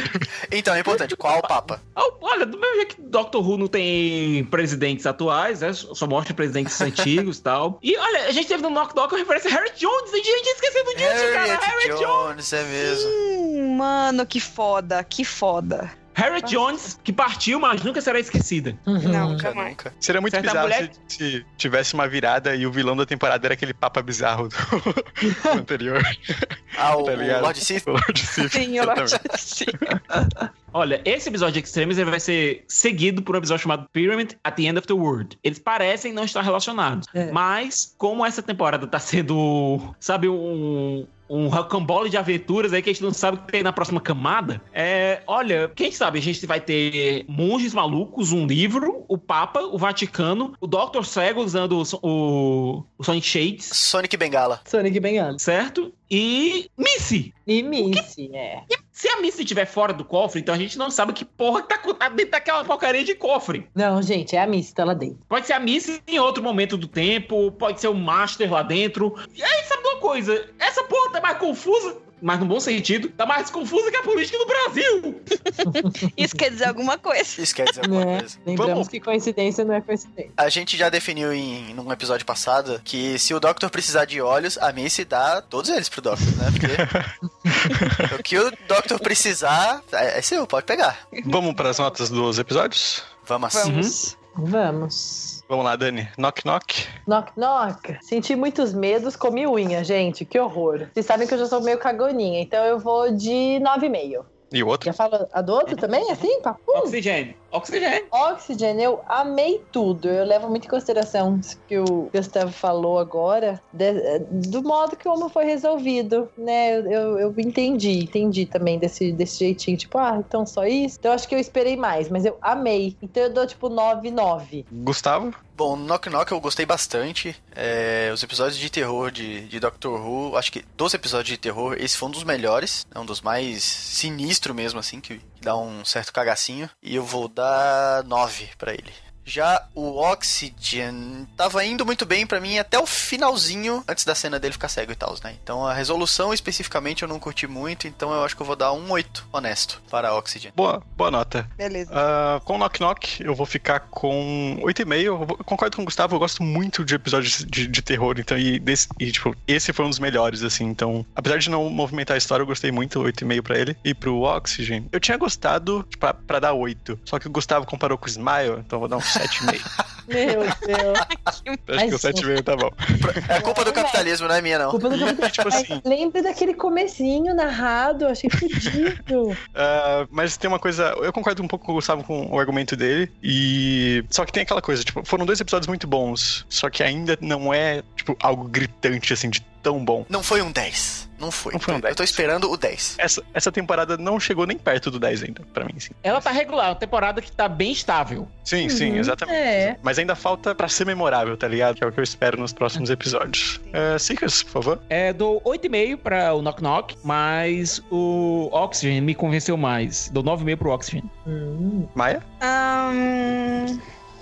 Então, é importante. Qual papa? Oh, Olha, do mesmo jeito que Doctor Who não tem presidentes atuais, né? Só mostra presidentes antigos e tal. E olha, a gente teve no Knock Knock a referência a Harry Jones. A gente tinha esquecido disso, cara. Harriet Harry Jones. Jones, é mesmo. Hum, mano, que foda, que foda. Harry Jones, que partiu, mas nunca será esquecida. Uhum. Não, Nunca, jamais. nunca. Seria muito Certa bizarro mulher- se, se tivesse uma virada e o vilão da temporada era aquele Papa bizarro do, do anterior. Ah, o, Tá o? Lord Sith? O Lord Sith. Sim, exatamente. assim. Olha, esse episódio de Extremes ele vai ser seguido por um episódio chamado Pyramid at the End of the World. Eles parecem não estar relacionados, É. mas como essa temporada tá sendo, sabe, um um rocambole de aventuras aí que a gente não sabe o que tem na próxima camada. É, olha, quem sabe a gente vai ter monges malucos, um livro, o Papa, o Vaticano, o Dr. Cego usando o, o, o Sonic Shades, Sonic Bengala. Sonic Bengala. certo? E Missy. E Missy, é. Se a Missy estiver fora do cofre, então a gente não sabe que porra que tá tá dentro daquela porcaria de cofre. Não, gente, é a Missy, tá lá dentro. Pode ser a Missy em outro momento do tempo, pode ser o Master lá dentro. E aí, sabe uma coisa? Essa porra tá mais confusa, mas no bom sentido, tá mais confusa que a política do Brasil. Isso quer dizer alguma coisa. Isso quer dizer alguma Né? coisa. Lembramos Vamos. que coincidência não é coincidência. A gente já definiu em num episódio passado que se o Doctor precisar de olhos, a Missy dá todos eles pro Doctor, né? Porque o que o Doctor precisar é, é seu, pode pegar. Vamos para as notas dos episódios? Vamos. Vamos. Vamos. Vamos lá, Dani. Knock, knock. Knock, knock. Senti muitos medos, comi unha, gente. Que horror. Vocês sabem que eu já sou meio cagoninha, então eu vou de 9,5. E o outro? Já fala a do outro também, assim? Papo? Oxigênio. Oxigênio. Oxygen, eu amei tudo. Eu levo muito em consideração isso que o Gustavo falou agora, de- do modo que o homem foi resolvido, né? Eu, eu, entendi, entendi também desse, desse jeitinho, tipo, ah, então só isso? Então eu acho que eu esperei mais, mas eu amei. Então eu dou tipo 9, 9. Gustavo? Bom, Knock Knock eu gostei bastante. É, os episódios de terror de, de Doctor Who, acho que dos episódios de terror, esse foi um dos melhores. É um dos mais sinistro mesmo, assim, que dá um certo cagacinho. E eu vou dar 9 pra ele. Já o Oxygen tava indo muito bem pra mim até o finalzinho, antes da cena dele ficar cego e tal, né? Então a resolução especificamente eu não curti muito, então eu acho que eu vou dar um 8, honesto, para Oxygen. Boa, boa nota. Beleza. Ah, com Knock Knock, eu vou ficar com 8,5. Eu concordo com o Gustavo, eu gosto muito de episódios de, de terror, então, e, desse, e, tipo, esse foi um dos melhores, assim. Então, apesar de não movimentar a história, eu gostei muito, 8,5 pra ele. E pro Oxygen, eu tinha gostado tipo, pra, pra dar 8. Só que o Gustavo comparou com o Smile, então eu vou dar um 7,5. Meu Deus. Acho que o Mas- 7,5 tá bom. É culpa do capitalismo, não é minha não. Culpa do capitão. Tipo assim. Lembra daquele comecinho narrado, achei fodido. Ah, mas tem uma coisa, eu concordo um pouco com o Gustavo com o argumento dele, e. Só que tem aquela coisa, tipo, foram dois episódios muito bons, só que ainda não é, tipo, algo gritante, assim, de tão bom. Não foi um 10. Não foi. Não foi um 10. Eu tô esperando o 10. Essa, essa temporada não chegou nem perto do 10 ainda, pra mim, sim. Ela tá regular, uma temporada que tá bem estável. Sim, sim, Uhum, exatamente. é. Mas ainda falta pra ser memorável, tá ligado? Que é o que eu espero nos próximos episódios. Seekers, por favor. É, dou 8,5 pra o Knock Knock, mas o Oxygen me convenceu mais. Dou 9,5 pro Oxygen. Hum. Maia? Ahn,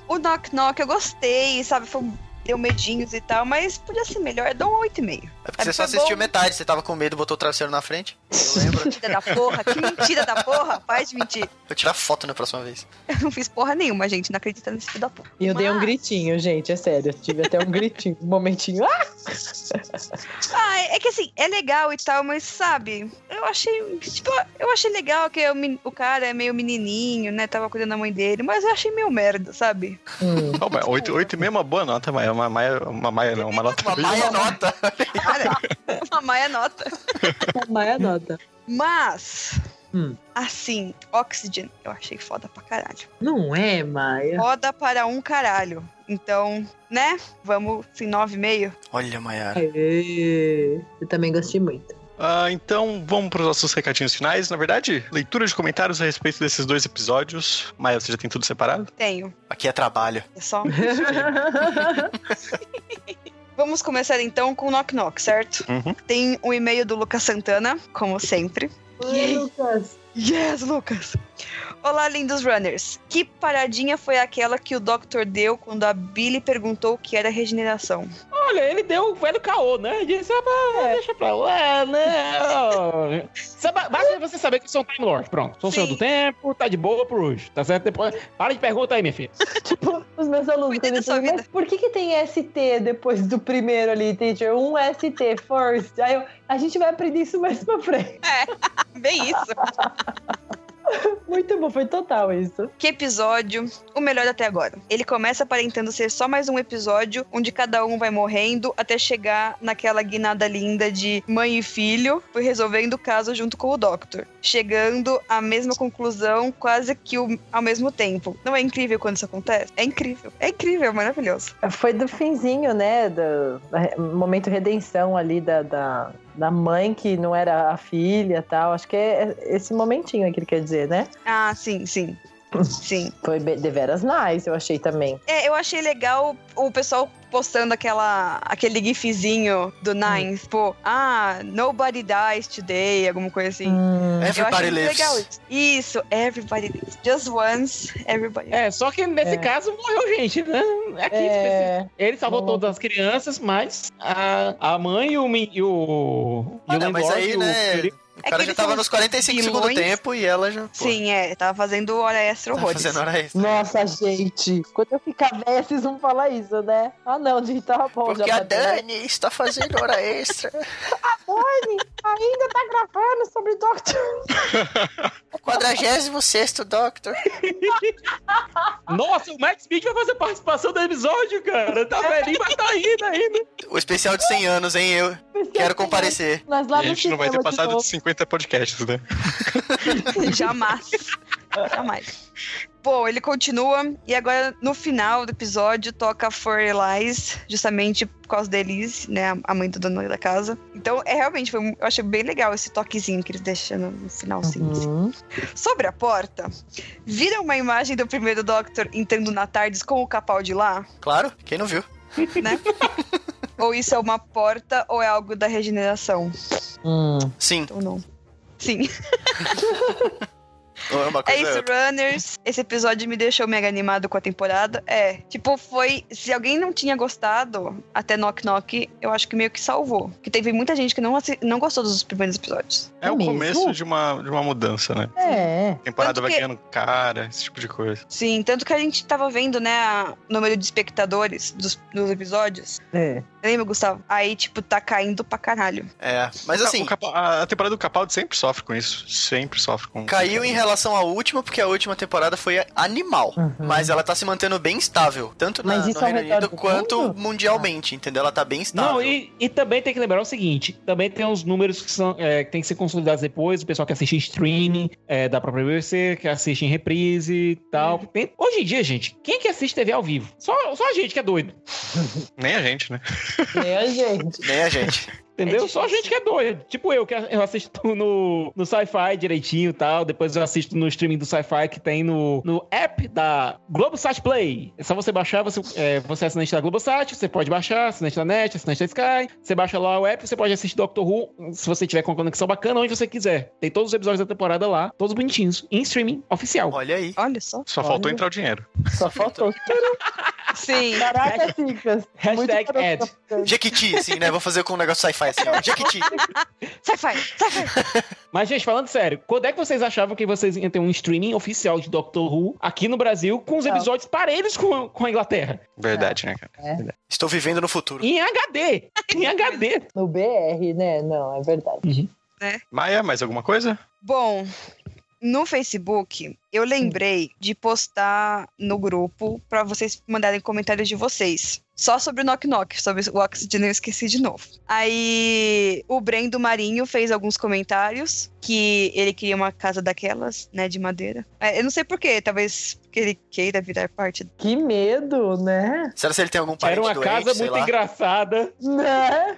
o Knock Knock eu gostei, sabe? Foi, deu medinhos e tal, mas podia ser melhor. Dou um 8,5. É porque você É só bom. assistiu metade, você tava com medo, botou o travesseiro na frente. Eu lembro. Mentira da porra, que mentira da porra, faz de mentir. Vou tirar foto na próxima vez. Eu não fiz porra nenhuma, gente, não acredita nesse filho da porra. E eu dei um Mas- gritinho, gente, é sério. Eu tive até um gritinho, um momentinho. Ah! Ah, é é que assim, é legal e tal, mas sabe, eu achei. Tipo, eu achei legal que o, o cara é meio menininho, né? Tava cuidando da mãe dele, mas eu achei meio merda, sabe? Hum. Oh, mas 8, 8,5 é uma boa nota, Maia. Uma Maia, uma Maia não, uma nota Uma bem- maia nota. Cara, uma maia nota. Maia nota. Mas, Hum. Assim, Oxygen, eu achei foda pra caralho. Não é, Maia? Foda para um caralho. Então, né? Vamos em 9,5. Olha, Mayara. Aê. Eu também gostei muito. Ah, então vamos para os nossos recadinhos finais. Na verdade, leitura de comentários a respeito desses dois episódios. Maia, você já tem tudo separado? Tenho. Aqui é trabalho. É só. Vamos começar então com o Knock Knock, certo? Uhum. Tem um e-mail do Lucas Santana, como sempre. Oi, Lucas. Yes, Lucas! Olá, lindos runners. Que paradinha foi aquela que o Doctor deu quando a Billy perguntou o que era regeneração? Olha, ele deu o velho caô, né? Disse, ah, pá, deixa pra lá, né? Basta você saber que eu sou um Time Lord. Pronto, sou o senhor do tempo, tá de boa por hoje. Tá certo? Depois, para de perguntar aí, minha filha. Tipo, os meus alunos, Cuida da eles mas por que, que tem ST depois do primeiro ali, teacher? Um ST first. Aí eu, a gente vai aprender isso mais pra frente. Bem isso. Muito bom, foi total isso. Que episódio, o melhor até agora. Ele começa aparentando ser só mais um episódio onde cada um vai morrendo até chegar naquela guinada linda de mãe e filho, resolvendo o caso junto com o Doctor, chegando à mesma conclusão quase que ao mesmo tempo. Não é incrível quando isso acontece? É incrível. É incrível, maravilhoso. Foi do finzinho, né? Do, momento redenção ali da, da, da mãe que não era a filha tal. Acho que é esse momentinho que ele quer dizer, né? Ah, sim, sim. Sim. Foi deveras nice, eu achei também. É, eu achei legal o pessoal postando aquela, aquele gifzinho do Nine, tipo, ah, nobody dies today, alguma coisa assim. Hum, Eu achei Everybody muito lives. legal isso. Isso, everybody lives. Just once, everybody lives. É, só que nesse É. caso morreu gente, né? Aqui, é, ele salvou Bom. todas as crianças, mas a, a mãe e o, e o, e o mas aí, o né? Felipe- O É cara já tava nos 45 segundos do tempo e ela já. pô, Sim, é, tava fazendo hora extra Tava horrores. fazendo hora extra. Nossa, gente. Quando eu ficar velha, vocês vão falar isso, né? Ah, não, gente, tava bom. Porque já a bateu. Dani está fazendo hora extra. Dani, ainda tá gravando sobre Doctor. O 46 Doctor. Nossa, o Max Speed vai fazer participação do episódio, cara. Tá velhinho, mas tá indo ainda. O especial de 100 anos, hein? Eu quero comparecer. Nós lá E a gente não vai ter de passado novo. de 50 podcasts, né? Jamais. Jamais. Bom, ele continua e agora no final do episódio toca For Elias, justamente por causa da Elise, né, a mãe do dono da casa. Então, é realmente, foi, eu achei bem legal esse toquezinho que eles deixam no, finalzinho. assim. Uhum. Sobre a porta, viram uma imagem do primeiro Doctor entrando na Tardes com o Capaldi lá, Claro, quem não viu? né? ou isso é uma porta ou é algo da regeneração? Hum. Sim. Ou não? Sim. Ou é uma É coisa. runners. Esse episódio me deixou mega animado com a temporada. É, tipo, foi. Se alguém não tinha gostado até Knock Knock, eu acho que meio que salvou. Porque teve muita gente que não, não gostou dos primeiros episódios. É, É o mesmo? começo de uma, de uma mudança, né? É. A temporada Tanto vai que- ganhando cara, esse tipo de coisa. Sim, tanto que a gente tava vendo, né, o número de espectadores dos, dos episódios. É. Lembra, Gustavo? Aí, tipo, tá caindo pra caralho. É, mas assim, a temporada do Capaldi sempre sofre com isso. Sempre sofre com caiu em relação à última, porque a última temporada foi animal. Uhum. Mas ela tá se mantendo bem estável, tanto na, no Reino Unido do quanto mundo? mundialmente, entendeu? Ela tá bem estável. Não, e, e também tem que lembrar o seguinte: também tem os números que, são, é, que tem que ser consolidados depois, o pessoal que assiste em streaming é, da própria BBC, que assiste em reprise e tal. Tem- hoje em dia, gente, quem que assiste TV ao vivo? Só, só a gente que é doido. Nem a gente, né? É a gente. Nem a gente. Entendeu? É Só a gente que é doido. Tipo eu, que eu assisto no, no Sci-Fi direitinho e tal. Depois eu assisto no streaming do Sci-Fi que tem no, no app da Globosat Play. É só você baixar, você, é, você é assinante da Globosat, você pode baixar, assinante da NET, assinante da Sky. Você baixa lá o app, você pode assistir Doctor Who, se você tiver com conexão bacana, onde você quiser. Tem todos os episódios da temporada lá, todos bonitinhos, em streaming oficial. Olha aí. Olha só. Só Olha. faltou entrar o dinheiro. Só faltou. Sim. Caraca, Cicas. Hashtag ad. Jequiti, assim, né? Vou fazer com um negócio sci-fi assim, ó. Jequiti. Sci-fi, sci-fi. Mas, gente, falando sério, quando é que vocês achavam que vocês iam ter um streaming oficial de Doctor Who aqui no Brasil com os Não. episódios parelhos com, com a Inglaterra? Verdade, né, cara? Estou vivendo no futuro. Em HD! Em HD! No BR, né? Não, é verdade. Maia, mais alguma coisa? Bom, no Facebook, eu lembrei de postar no grupo pra vocês mandarem comentários de vocês. Só sobre o Knock Knock, sobre o Oxygen eu esqueci de novo. Aí o Brendo Marinho fez alguns comentários que ele queria uma casa daquelas, né, de madeira. É, Eu não sei porquê, talvez porque ele queira virar parte. Que medo, né? Será se ele tem algum Era parente uma doente, casa sei muito lá? Né? engraçada.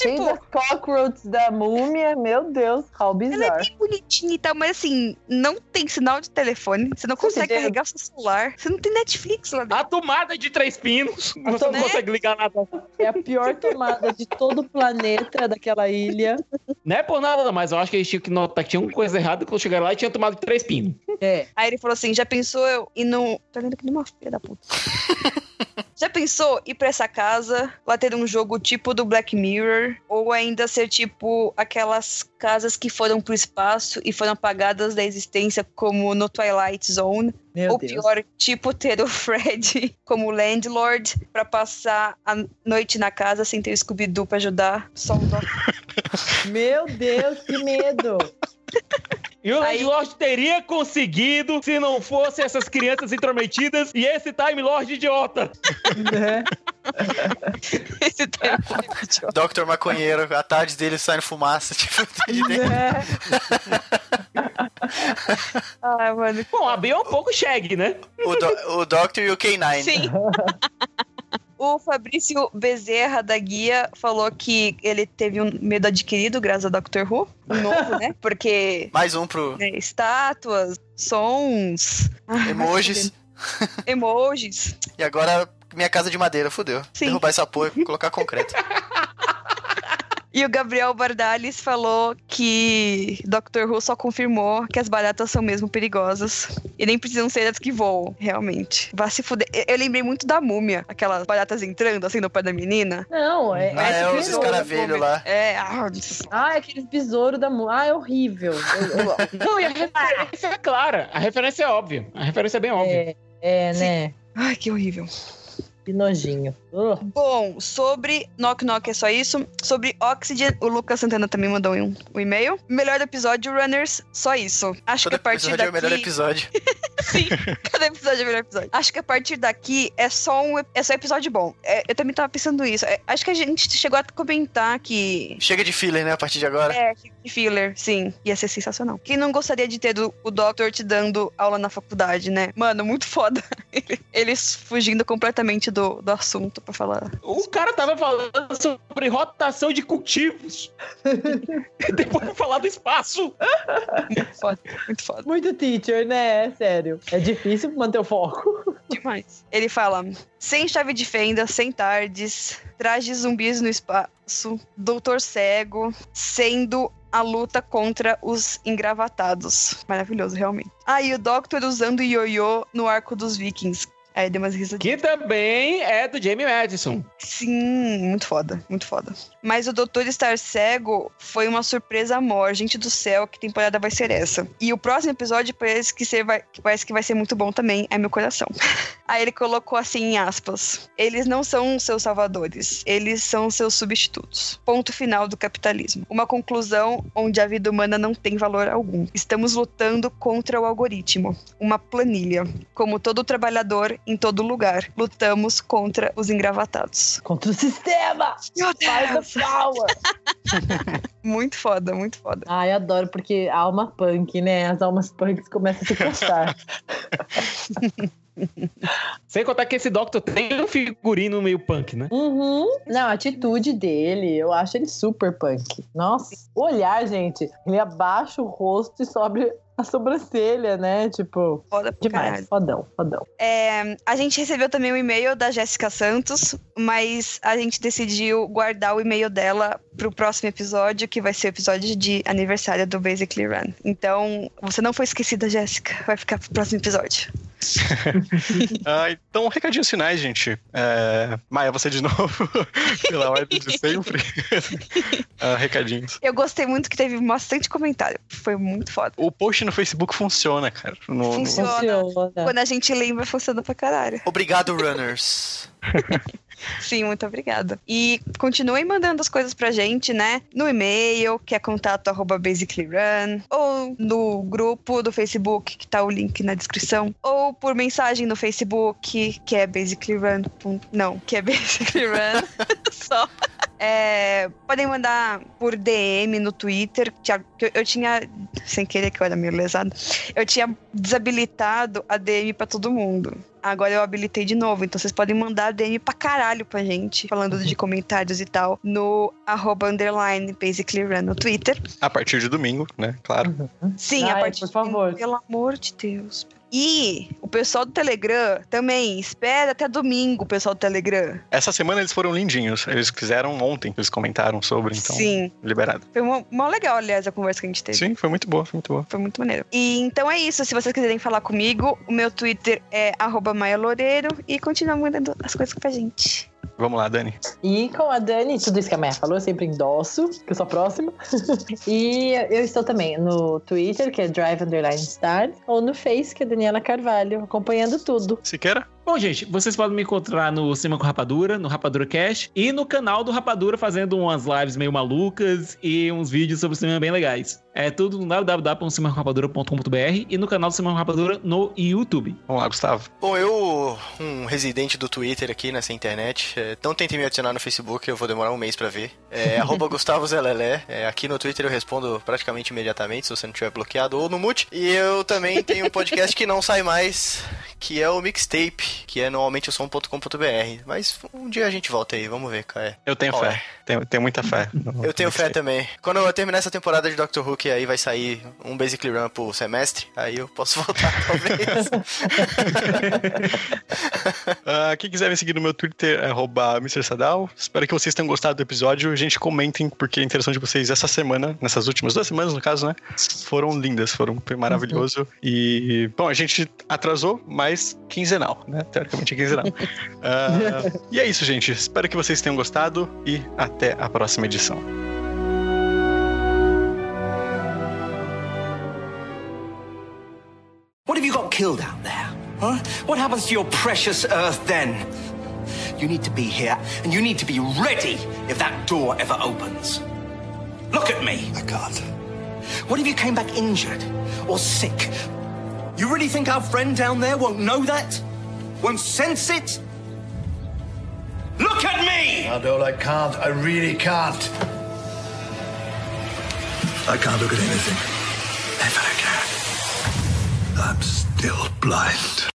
Tem Tipo, das cockroaches da múmia, meu Deus, how ela é bizarro. bem bonitinha e tal, mas assim, não tem sinal de telefone, você não consegue Entendeu? carregar o seu celular, você não tem Netflix lá dentro. A tomada de três pinos. Você não tomada- consegue ligar nada. É a pior tomada de todo o planeta daquela ilha. Não é por nada, não, mas eu acho que eles tinham que notar que tinha uma coisa errada quando chegaram lá e tinha tomado três pinos. É. Aí ele falou assim: já pensou eu ir no. Tá vendo que nem uma filha da puta. já pensou ir pra essa casa, lá ter um jogo tipo do Black Mirror, ou ainda ser tipo aquelas casas que foram pro espaço e foram apagadas da existência, como no Twilight Zone? Meu ou Deus. pior, tipo ter o Fred como landlord pra passar a noite na casa sem ter o Scooby-Doo pra ajudar. Só um. Meu Deus, que medo. E o Aí- Time Lord teria conseguido se não fosse essas crianças intrometidas e esse Time Lord idiota. né? Esse tempo. Dr. Maconheiro, a tarde dele saindo fumaça, tipo, de dentro. né? Ai, mano. Bom, a Bia é um pouco shag, né? o, do, o Doctor e o K9. Sim. O Fabrício Bezerra da Guia falou que ele teve um medo adquirido graças a Doctor Who, um novo, né? Porque Mais um pro né, estátuas, sons, ah, emojis. emojis. E agora minha casa de madeira, fudeu. Sim. Derrubar essa porra e colocar concreto. E o Gabriel Bardales falou que Doctor Who só confirmou que as baratas são mesmo perigosas. E nem precisam ser as que voam, realmente. Vá se fuder. Eu, eu lembrei muito da múmia, aquelas baratas entrando assim no pé da menina. Não, é. Ah, é, os besouro. escaravelhos lá. É, ah, Ah, é aqueles besouros da múmia. Ah, é horrível. Eu- eu- Não, e a referência é clara. A referência é óbvia. A referência é bem óbvia. é, é, né? ai, que horrível. Que nojinho. Ugh. Bom, sobre Knock Knock é só isso. Sobre Oxygen, o Lucas Santana também mandou um, um e-mail. Melhor episódio, Runners, só isso. Acho Todo que a partir episódio daqui... é o melhor episódio. Sim, cada episódio é o melhor episódio. Acho que a partir daqui é só um é só episódio bom. É, eu também tava pensando isso. É, acho que a gente chegou a comentar que. Chega de filler, né, a partir de agora. É, que filler, sim. Ia ser sensacional. Quem não gostaria de ter do- o Doctor te dando aula na faculdade, né? Mano, muito foda. Eles fugindo completamente do, do assunto pra falar. O cara tava falando sobre rotação de cultivos. Depois de falar do espaço. Muito foda, muito foda. Muito teacher, né? É sério. É difícil manter o foco. Demais. Ele fala: sem chave de fenda, sem tardes, traje zumbis no espaço, doutor cego, sendo a luta contra os engravatados. Maravilhoso, realmente. Ah, e o Doctor usando ioiô no arco dos vikings. Aí umas risadinhas. Que também é do Jamie Madison. Sim, muito foda, muito foda. Mas o Doutor Estar Cego foi uma surpresa amor. Gente do céu, que temporada vai ser essa? E o próximo episódio parece que, ser, vai, parece que vai ser muito bom também, é meu coração. Aí ele colocou assim em aspas: Eles não são seus salvadores, eles são seus substitutos. Ponto final do capitalismo. Uma conclusão onde a vida humana não tem valor algum. Estamos lutando contra o algoritmo, uma planilha. Como todo trabalhador em todo lugar, lutamos contra os engravatados. Contra o sistema! Meu Faz a power! Muito foda, muito foda. Ai, adoro, porque alma punk, né? As almas punks começam a se encostar. Sem contar que esse Doctor tem um figurino meio punk, né? Uhum. Não, a atitude dele, eu acho ele super punk. Nossa, o olhar, gente, ele abaixa o rosto e sobe a sobrancelha, né? Tipo, Foda demais. caralho. Fodão, fodão. É, a gente recebeu também um e-mail da Jéssica Santos, mas a gente decidiu guardar o e-mail dela pro próximo episódio, que vai ser o episódio de aniversário do Basically Run. Então, você não foi esquecida, Jéssica. Vai ficar pro próximo episódio. Ah, então, recadinhos finais, gente. É... Maia, você de novo, pela ordem de sempre. Ah, recadinhos. Eu gostei muito que teve bastante comentário. Foi muito foda. O post no Facebook funciona, cara. No- no- Funciona. Funciona. Quando a gente lembra, funciona pra caralho. Obrigado, runners. Sim, muito obrigada. E continuem mandando as coisas pra gente, né? No e-mail, que é contato arroba basicallyrun, ou no grupo do Facebook, que tá o link na descrição, ou por mensagem no Facebook, que é basicallyrun. Não, que é basicallyrun. Só. É, podem mandar por DM no Twitter. Eu, eu tinha, sem querer que eu era meio lesado, eu tinha desabilitado a DM pra todo mundo. Agora eu habilitei de novo, então vocês podem mandar DM pra caralho pra gente, falando de comentários e tal, no arroba underline basically run no Twitter. A partir de domingo, né? Claro. Sim, Ai, a partir por favor. de Pelo amor de Deus. E o pessoal do Telegram também espera até domingo, o pessoal do Telegram. Essa semana eles foram lindinhos. Eles fizeram ontem, eles comentaram sobre, então. Sim. Liberado. Foi mó, mó legal, aliás, a conversa que a gente teve. Sim, foi muito boa, foi muito boa. Foi muito maneiro. E então é isso. Se vocês quiserem falar comigo, o meu Twitter é arroba Maia Loureiro e continua mandando as coisas pra gente. Vamos lá, Dani. E com a Dani, tudo isso que a Maia falou, eu sempre endosso, que eu sou a próxima. e eu estou também no Twitter, que é Drive Underline Star, ou no Face, que é Daniela Carvalho, acompanhando tudo. Siqueira? Bom, gente, vocês podem me encontrar no Cinema com Rapadura, no Rapadura Cash, e no canal do Rapadura fazendo umas lives meio malucas e uns vídeos sobre cinema bem legais. É tudo no www.cinemacomrapadura.com.br e no canal do Cinema com Rapadura no YouTube. Vamos lá, Gustavo. Bom, eu, um residente do Twitter aqui nessa internet, é, não tentem me adicionar no Facebook, eu vou demorar um mês pra ver. É arroba Gustavo Zelelé. É, aqui no Twitter eu respondo praticamente imediatamente, se você não tiver bloqueado ou no mute. E eu também tenho um podcast que não sai mais, que é o Mixtape, que é normalmente o som.com.br. Mas um dia a gente volta aí, vamos ver, cara. Eu tenho Qual fé. Tenho, tenho muita fé. Eu tenho fé também. Quando eu terminar essa temporada de Doctor Who, que aí vai sair um Basically Run por semestre, aí eu posso voltar, talvez. Ah, quem quiser me seguir no meu Twitter é Mr. Sadal. Espero que vocês tenham gostado do episódio. Gente, comentem, porque a interação de vocês essa semana, nessas últimas duas semanas, no caso, né? Foram lindas, foram foi maravilhoso. E, bom, a gente atrasou, mas quinzenal, né? Teoricamente é quinzenal. Ah, e é isso, gente. Espero que vocês tenham gostado e até a próxima edição. What have you got killed out there? Huh? What happens to your precious Earth then? You need to be here, and you need to be ready if that door ever opens. Look at me. I can't. What if you came back injured or sick? You really think our friend down there won't know that? Won't sense it? Look at me! Adol, I can't. I really can't. I can't look at anything. Never again. I'm still blind.